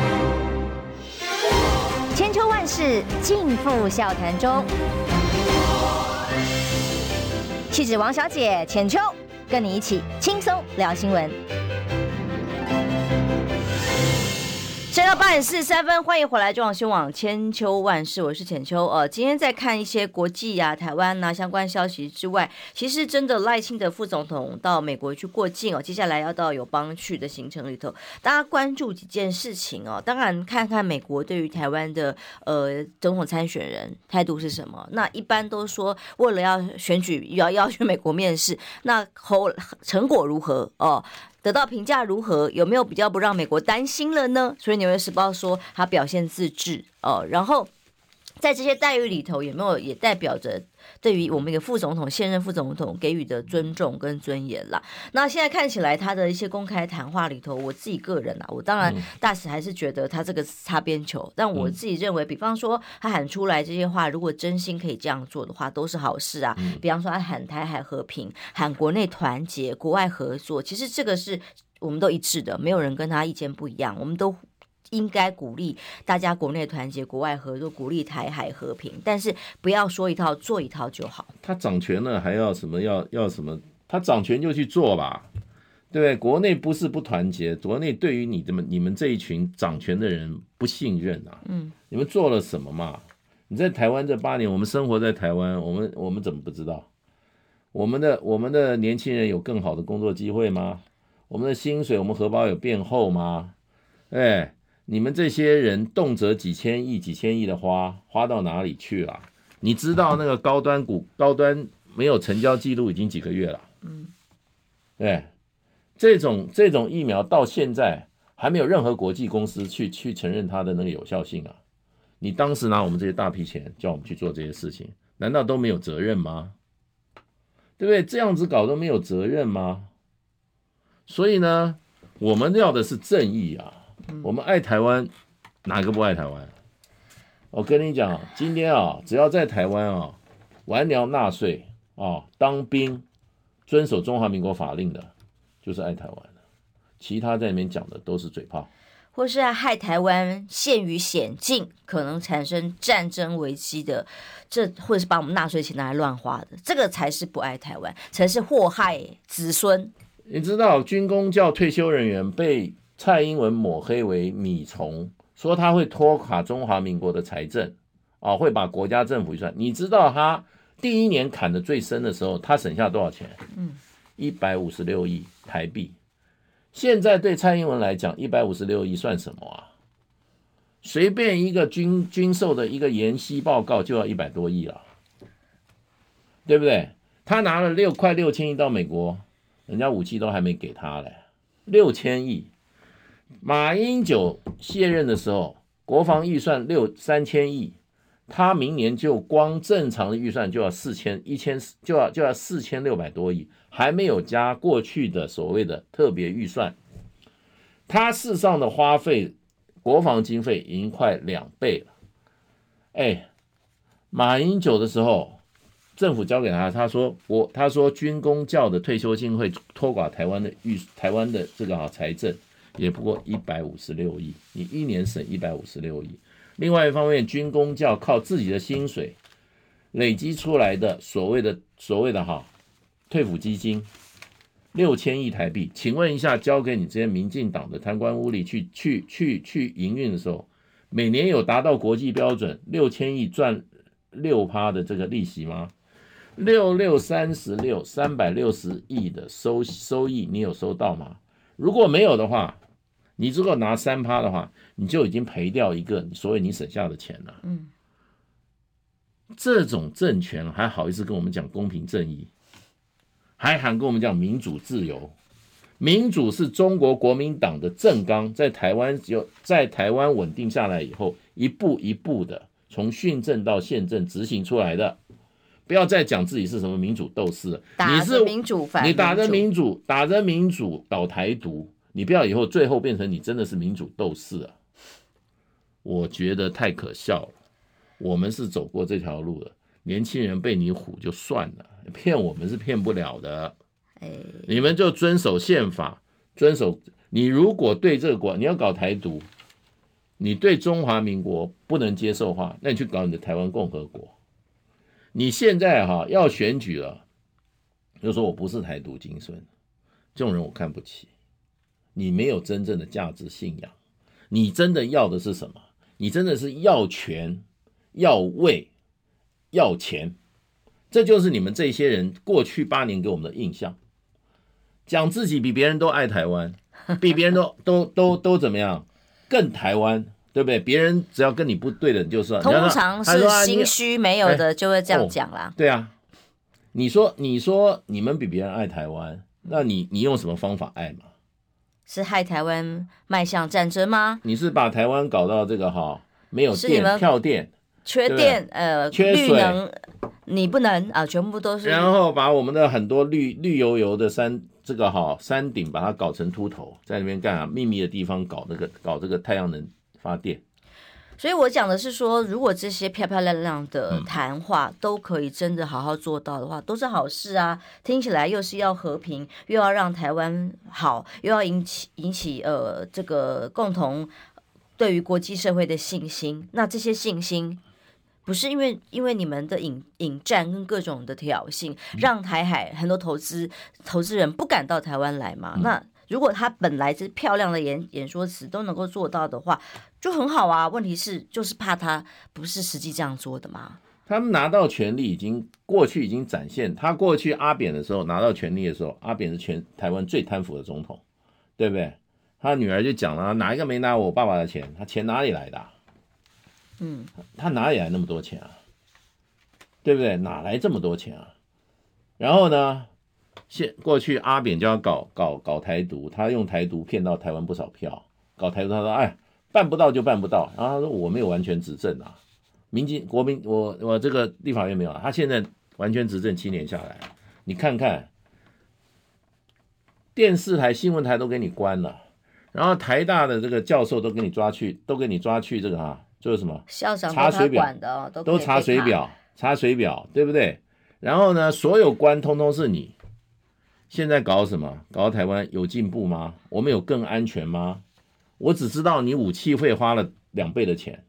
[SPEAKER 4] 千秋万世尽付笑谈中，气质王小姐浅秋，跟你一起轻松聊新闻。
[SPEAKER 1] 现在八点四十三分，欢迎回来，中广新闻网千秋万世，我是浅秋。呃，今天在看一些国际呀、啊、台湾呐、相关消息之外，其实真的赖清德副总统到美国去过境哦，接下来要到友邦去的行程里头，大家关注几件事情哦。当然，看看美国对于台湾的呃总统参选人态度是什么。那一般都说，为了要选举，要要去美国面试，那后成果如何哦？得到评价如何？有没有比较不让美国担心了呢？所以《纽约时报》说他表现自治哦，然后在这些待遇里头，有没有也代表着？对于我们一个副总统、现任副总统给予的尊重跟尊严啦，那现在看起来他的一些公开谈话里头，我自己个人啊，我当然大使还是觉得他这个擦边球，但我自己认为，比方说他喊出来这些话，如果真心可以这样做的话，都是好事啊。比方说他喊台海和平、喊国内团结、国外合作，其实这个是我们都一致的，没有人跟他意见不一样，我们都。应该鼓励大家国内团结、国外合作，鼓励台海和平，但是不要说一套做一套就好。
[SPEAKER 2] 他掌权了，还要什么？要要什么？他掌权就去做吧，对不对？国内不是不团结，国内对于你们你们这一群掌权的人不信任啊。嗯，你们做了什么嘛？你在台湾这八年，我们生活在台湾，我们我们怎么不知道？我们的我们的年轻人有更好的工作机会吗？我们的薪水，我们荷包有变厚吗？哎。你们这些人动辄几千亿、几千亿的花，花到哪里去了？你知道那个高端股、高端没有成交记录已经几个月了。嗯，对，这种这种疫苗到现在还没有任何国际公司去去承认它的那个有效性啊！你当时拿我们这些大批钱叫我们去做这些事情，难道都没有责任吗？对不对？这样子搞都没有责任吗？所以呢，我们要的是正义啊！我们爱台湾，哪个不爱台湾？我跟你讲，今天啊，只要在台湾啊，完粮纳税啊，当兵，遵守中华民国法令的，就是爱台湾的。其他在里面讲的都是嘴炮，
[SPEAKER 1] 或是害台湾陷于险境，可能产生战争危机的，这或者是把我们纳税钱拿来乱花的，这个才是不爱台湾，才是祸害子孙。
[SPEAKER 2] 你知道军工教退休人员被蔡英文抹黑为米虫，说他会拖垮中华民国的财政，啊，会把国家政府预算。你知道他第一年砍的最深的时候，他省下多少钱？嗯，一百五十六亿台币。现在对蔡英文来讲，一百五十六亿算什么啊？随便一个军军售的一个研析报告就要一百多亿了，对不对？他拿了六块六千亿到美国，人家武器都还没给他嘞，六千亿。马英九卸任的时候，国防预算六三千亿，他明年就光正常的预算就要四千一千就要就要四千六百多亿，还没有加过去的所谓的特别预算，他事上的花费国防经费已经快两倍了。哎，马英九的时候，政府交给他，他说我他说军公教的退休金会拖垮台湾的预台湾的这个啊财政。也不过一百五十六亿，你一年省一百五十六亿。另外一方面，军公教靠自己的薪水累积出来的所谓的所谓的哈退抚基金六千亿台币，请问一下，交给你这些民进党的贪官污吏去去去去营运的时候，每年有达到国际标准六千亿赚六趴的这个利息吗？六六三十六三百六十亿的收收益，你有收到吗？如果没有的话，你如果拿三趴的话，你就已经赔掉一个所谓你省下的钱了。
[SPEAKER 1] 嗯，
[SPEAKER 2] 这种政权还好意思跟我们讲公平正义，还喊跟我们讲民主自由。民主是中国国民党的政纲，在台湾有在台湾稳定下来以后，一步一步的从训政到宪政执行出来的。不要再讲自己是什么民主斗士了，你是
[SPEAKER 1] 民主反
[SPEAKER 2] 你打着民主，打着民主倒台独，你不要以后最后变成你真的是民主斗士啊！我觉得太可笑了。我们是走过这条路的，年轻人被你唬就算了，骗我们是骗不了的。你们就遵守宪法，遵守。你如果对这个国，你要搞台独，你对中华民国不能接受的话，那你去搞你的台湾共和国。你现在哈要选举了，就说我不是台独精神，这种人我看不起。你没有真正的价值信仰，你真的要的是什么？你真的是要权、要位、要钱，这就是你们这些人过去八年给我们的印象。讲自己比别人都爱台湾，[LAUGHS] 比别人都都都都怎么样？更台湾。对不对？别人只要跟你不对的，你就算。
[SPEAKER 1] 通常是心虚没有的，就会这样讲啦。
[SPEAKER 2] 对啊，你说你说你们比别人爱台湾，那你你用什么方法爱嘛？
[SPEAKER 1] 是害台湾迈向战争吗？
[SPEAKER 2] 你是把台湾搞到这个哈没有电、跳电、
[SPEAKER 1] 缺电呃缺水能，你不能啊，全部都是。
[SPEAKER 2] 然后把我们的很多绿绿油油的山这个哈山顶把它搞成秃头，在那边干啊秘密的地方搞那个搞这个太阳能。发电，
[SPEAKER 1] 所以我讲的是说，如果这些漂漂亮亮的谈话都可以真的好好做到的话，都是好事啊。听起来又是要和平，又要让台湾好，又要引起引起呃这个共同对于国际社会的信心。那这些信心不是因为因为你们的引引战跟各种的挑衅，让台海很多投资投资人不敢到台湾来嘛？那如果他本来是漂亮的演演说词都能够做到的话，就很好啊。问题是，就是怕他不是实际这样做的嘛。
[SPEAKER 2] 他们拿到权力已经过去，已经展现他过去阿扁的时候拿到权力的时候，阿扁是全台湾最贪腐的总统，对不对？他女儿就讲了，哪一个没拿我爸爸的钱？他钱哪里来的？
[SPEAKER 1] 嗯，
[SPEAKER 2] 他哪里来那么多钱啊？对不对？哪来这么多钱啊？然后呢？现过去阿扁就要搞搞搞台独，他用台独骗到台湾不少票。搞台独，他说：“哎，办不到就办不到。”然后他说：“我没有完全执政啊，民进国民，我我这个立法院没有啊。他现在完全执政七年下来，你看看电视台、新闻台都给你关了，然后台大的这个教授都给你抓去，都给你抓去这个啊，就是什么
[SPEAKER 1] 校长
[SPEAKER 2] 查水表
[SPEAKER 1] 的，
[SPEAKER 2] 都查水表，查水表，对不对？然后呢，所有官通通是你。”现在搞什么？搞台湾有进步吗？我们有更安全吗？我只知道你武器会花了两倍的钱。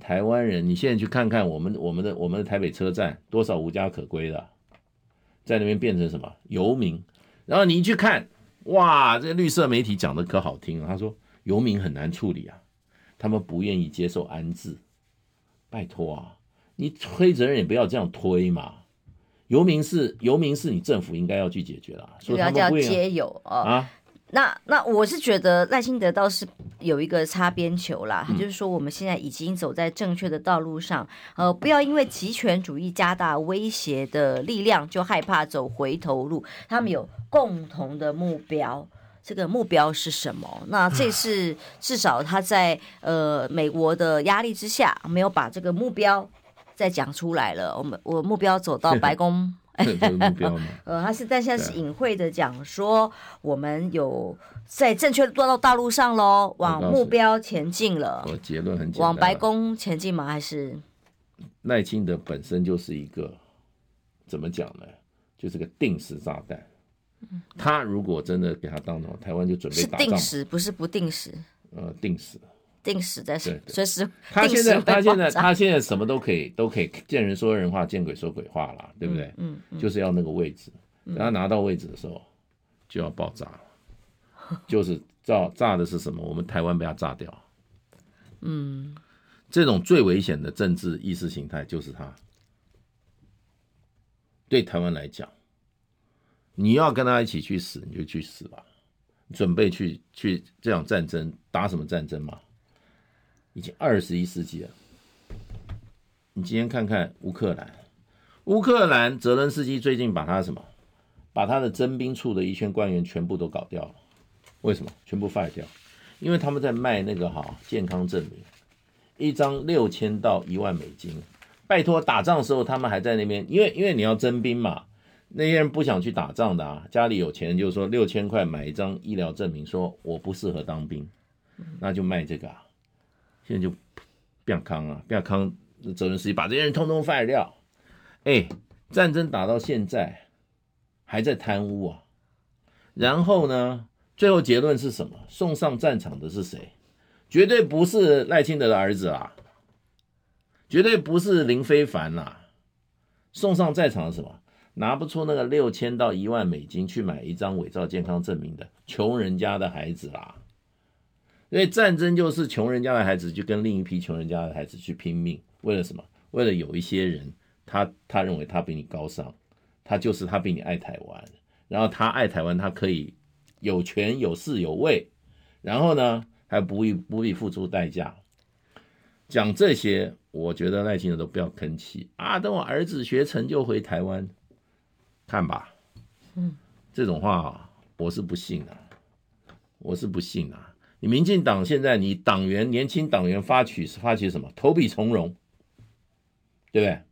[SPEAKER 2] 台湾人，你现在去看看我们我们的我们的台北车站，多少无家可归的，在那边变成什么游民？然后你一去看，哇，这绿色媒体讲的可好听了。他说游民很难处理啊，他们不愿意接受安置。拜托啊，你推责任也不要这样推嘛。游民是游民是你政府应该要去解决啦，
[SPEAKER 1] 所以他叫街友啊。啊那那我是觉得赖清德倒是有一个擦边球啦，他、就是说我们现在已经走在正确的道路上，呃，不要因为极权主义加大威胁的力量就害怕走回头路。他们有共同的目标，这个目标是什么？那这次至少他在呃美国的压力之下，没有把这个目标。再讲出来了，我们我目标走到 [LAUGHS] 白宫，
[SPEAKER 2] 目标 [LAUGHS]
[SPEAKER 1] 呃，他是但现在是隐晦的讲说，我们有在正确的道道路上喽，往目标前进了。
[SPEAKER 2] 我结论很简单，
[SPEAKER 1] 往白宫前进吗？还是
[SPEAKER 2] 赖清德本身就是一个怎么讲呢？就是个定时炸弹。他如果真的给他当成台湾就准备打仗，
[SPEAKER 1] 是定时，不是不定时。
[SPEAKER 2] 呃，定时。
[SPEAKER 1] 定时在随时，
[SPEAKER 2] 他现在他现在他现在什么都可以都可以见人说人话，见鬼说鬼话了，对不对？
[SPEAKER 1] 嗯，嗯，
[SPEAKER 2] 就是要那个位置，等他拿到位置的时候就要爆炸了，[LAUGHS] 就是炸炸的是什么？我们台湾被他炸掉。
[SPEAKER 1] 嗯，
[SPEAKER 2] 这种最危险的政治意识形态就是他。对台湾来讲，你要跟他一起去死，你就去死吧。准备去去这场战争打什么战争吗？已经二十一世纪了。你今天看看乌克兰，乌克兰泽伦斯基最近把他什么，把他的征兵处的一圈官员全部都搞掉了。为什么？全部废掉？因为他们在卖那个哈健康证明，一张六千到一万美金。拜托，打仗的时候他们还在那边，因为因为你要征兵嘛，那些人不想去打仗的啊，家里有钱就是说六千块买一张医疗证明，说我不适合当兵，那就卖这个啊。现在就变康啊，变康。责任司机把这些人通通 fire 掉，哎，战争打到现在还在贪污啊，然后呢，最后结论是什么？送上战场的是谁？绝对不是赖清德的儿子啊，绝对不是林非凡呐，送上战场的什么？拿不出那个六千到一万美金去买一张伪造健康证明的穷人家的孩子啦。因为战争就是穷人家的孩子去跟另一批穷人家的孩子去拼命。为了什么？为了有一些人，他他认为他比你高尚，他就是他比你爱台湾，然后他爱台湾，他可以有权有势有位，然后呢还不必不必付出代价。讲这些，我觉得耐心的都不要吭气啊！等我儿子学成就回台湾，看吧。嗯，这种话我是不信的，我是不信的。你民进党现在你党员年轻党员发起发起什么？投笔从戎。对不对？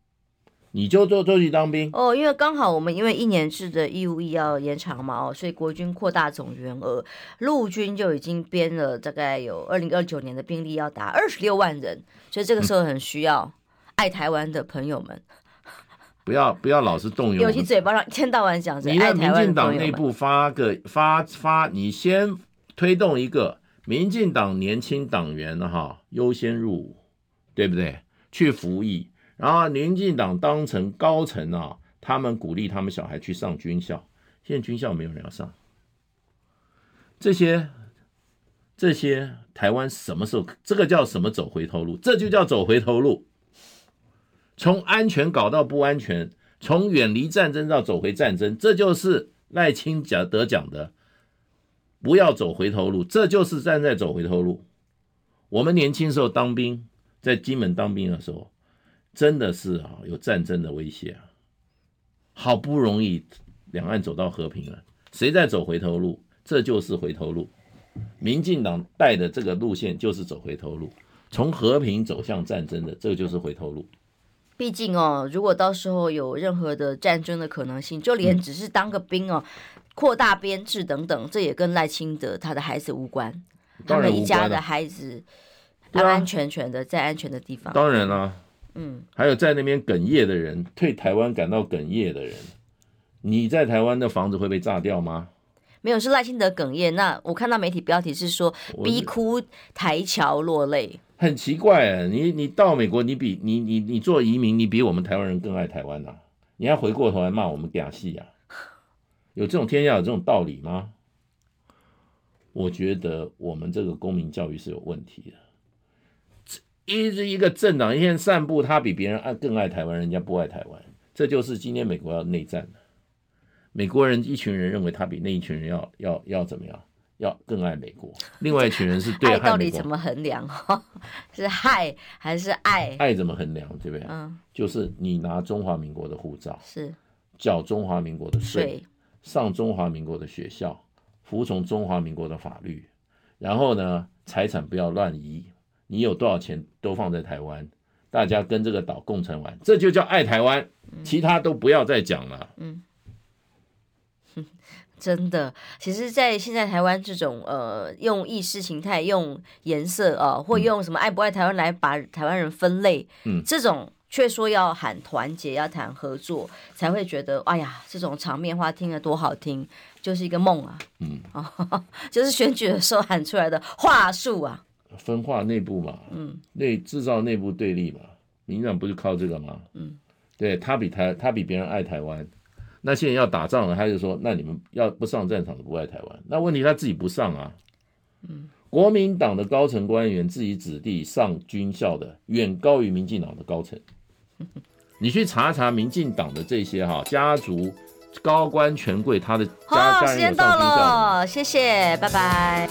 [SPEAKER 2] 你就做就去当兵
[SPEAKER 1] 哦，因为刚好我们因为一年制的义务役要延长嘛，哦，所以国军扩大总员额，陆军就已经编了大概有二零二九年的兵力要达二十六万人，所以这个时候很需要爱台湾的朋友们，嗯、
[SPEAKER 2] 不要不要老是动用，
[SPEAKER 1] 尤其嘴巴上一天到晚讲着，
[SPEAKER 2] 你的民进党内部发个发发，你先推动一个民进党年轻党员哈优先入伍，对不对？去服役。然后民进党当成高层啊，他们鼓励他们小孩去上军校，现在军校没有人要上。这些这些台湾什么时候？这个叫什么走回头路？这就叫走回头路。从安全搞到不安全，从远离战争到走回战争，这就是赖清德讲的，不要走回头路，这就是站在走回头路。我们年轻时候当兵，在金门当兵的时候。真的是啊，有战争的威胁啊！好不容易两岸走到和平了，谁在走回头路？这就是回头路。民进党带的这个路线就是走回头路，从和平走向战争的，这个就是回头路。
[SPEAKER 1] 毕竟哦，如果到时候有任何的战争的可能性，就连只是当个兵哦，扩大编制等等，这也跟赖清德他的孩子无关。他们一家的孩子安安全全的在安全的地方。
[SPEAKER 2] 当然了。嗯，还有在那边哽咽的人，对台湾感到哽咽的人，你在台湾的房子会被炸掉吗？
[SPEAKER 1] 没有，是赖清德哽咽。那我看到媒体标题是说逼哭台侨落泪，
[SPEAKER 2] 很奇怪啊！你你到美国，你比你你你做移民，你比我们台湾人更爱台湾呐、啊？你还回过头来骂我们假戏呀？有这种天下有这种道理吗？我觉得我们这个公民教育是有问题的。一是一个政党一天散布，他比别人爱更爱台湾，人家不爱台湾，这就是今天美国要内战的。美国人一群人认为他比那一群人要要要怎么样，要更爱美国。另外一群人是对
[SPEAKER 1] 爱到底怎么衡量？[LAUGHS] 是害还是爱？
[SPEAKER 2] 爱怎么衡量？对不对？嗯，就是你拿中华民国的护照，
[SPEAKER 1] 是
[SPEAKER 2] 缴中华民国的税，上中华民国的学校，服从中华民国的法律，然后呢，财产不要乱移。你有多少钱都放在台湾，大家跟这个岛共存完，这就叫爱台湾，其他都不要再讲了。嗯，[LAUGHS]
[SPEAKER 1] 真的，其实，在现在台湾这种呃，用意识形态、用颜色啊、呃，或用什么爱不爱台湾来把台湾人分类，嗯，这种却说要喊团结、要谈合作，才会觉得哎呀，这种场面话听得多好听，就是一个梦啊，嗯，哦，[LAUGHS] 就是选举的时候喊出来的话术啊。
[SPEAKER 2] 分化内部嘛，嗯，内制造内部对立嘛，民进党不是靠这个吗？嗯，对他比台他比别人爱台湾，那现在要打仗了，他就说那你们要不上战场的不爱台湾，那问题他自己不上啊，嗯，国民党的高层官员自己子弟上军校的远高于民进党的高层，[LAUGHS] 你去查查民进党的这些哈家族高官权贵他的家
[SPEAKER 1] 好，
[SPEAKER 2] 家人有
[SPEAKER 1] 时间到。了，谢谢，拜拜。